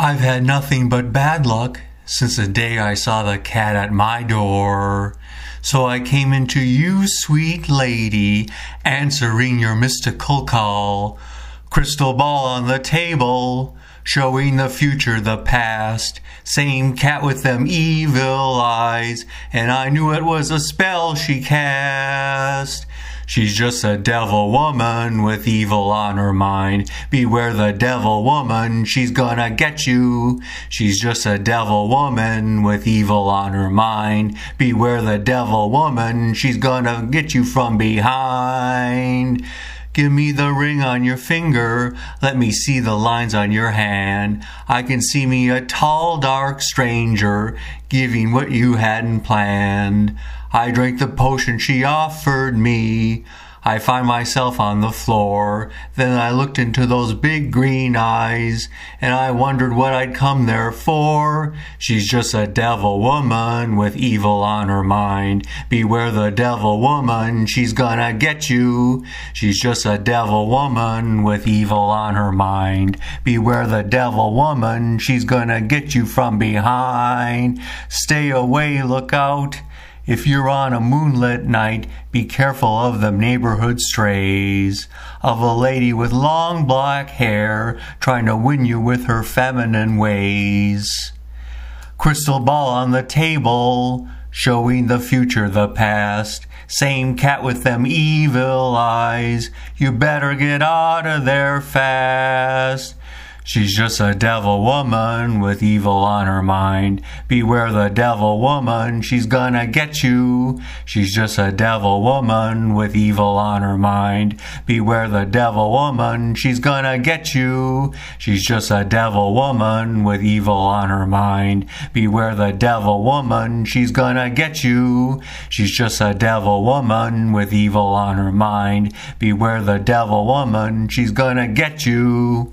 I've had nothing but bad luck since the day I saw the cat at my door. So I came into you, sweet lady, answering your mystical call. Crystal ball on the table, showing the future, the past. Same cat with them evil eyes, and I knew it was a spell she cast. She's just a devil woman with evil on her mind. Beware the devil woman, she's gonna get you. She's just a devil woman with evil on her mind. Beware the devil woman, she's gonna get you from behind. Give me the ring on your finger. Let me see the lines on your hand. I can see me a tall, dark stranger giving what you hadn't planned. I drank the potion she offered me. I find myself on the floor. Then I looked into those big green eyes, and I wondered what I'd come there for. She's just a devil woman with evil on her mind. Beware the devil woman, she's gonna get you. She's just a devil woman with evil on her mind. Beware the devil woman, she's gonna get you from behind. Stay away, look out. If you're on a moonlit night, be careful of the neighborhood strays, of a lady with long black hair trying to win you with her feminine ways. Crystal ball on the table, showing the future, the past. Same cat with them evil eyes. You better get out of there fast. She's just a devil woman with evil on her mind. Beware the devil woman, she's gonna get you. She's just a devil woman with evil on her mind. Beware the devil woman, she's gonna get you. She's just a devil woman with evil on her mind. Beware the devil woman, she's gonna get you. She's just a devil woman with evil on her mind. Beware the devil woman, she's gonna get you.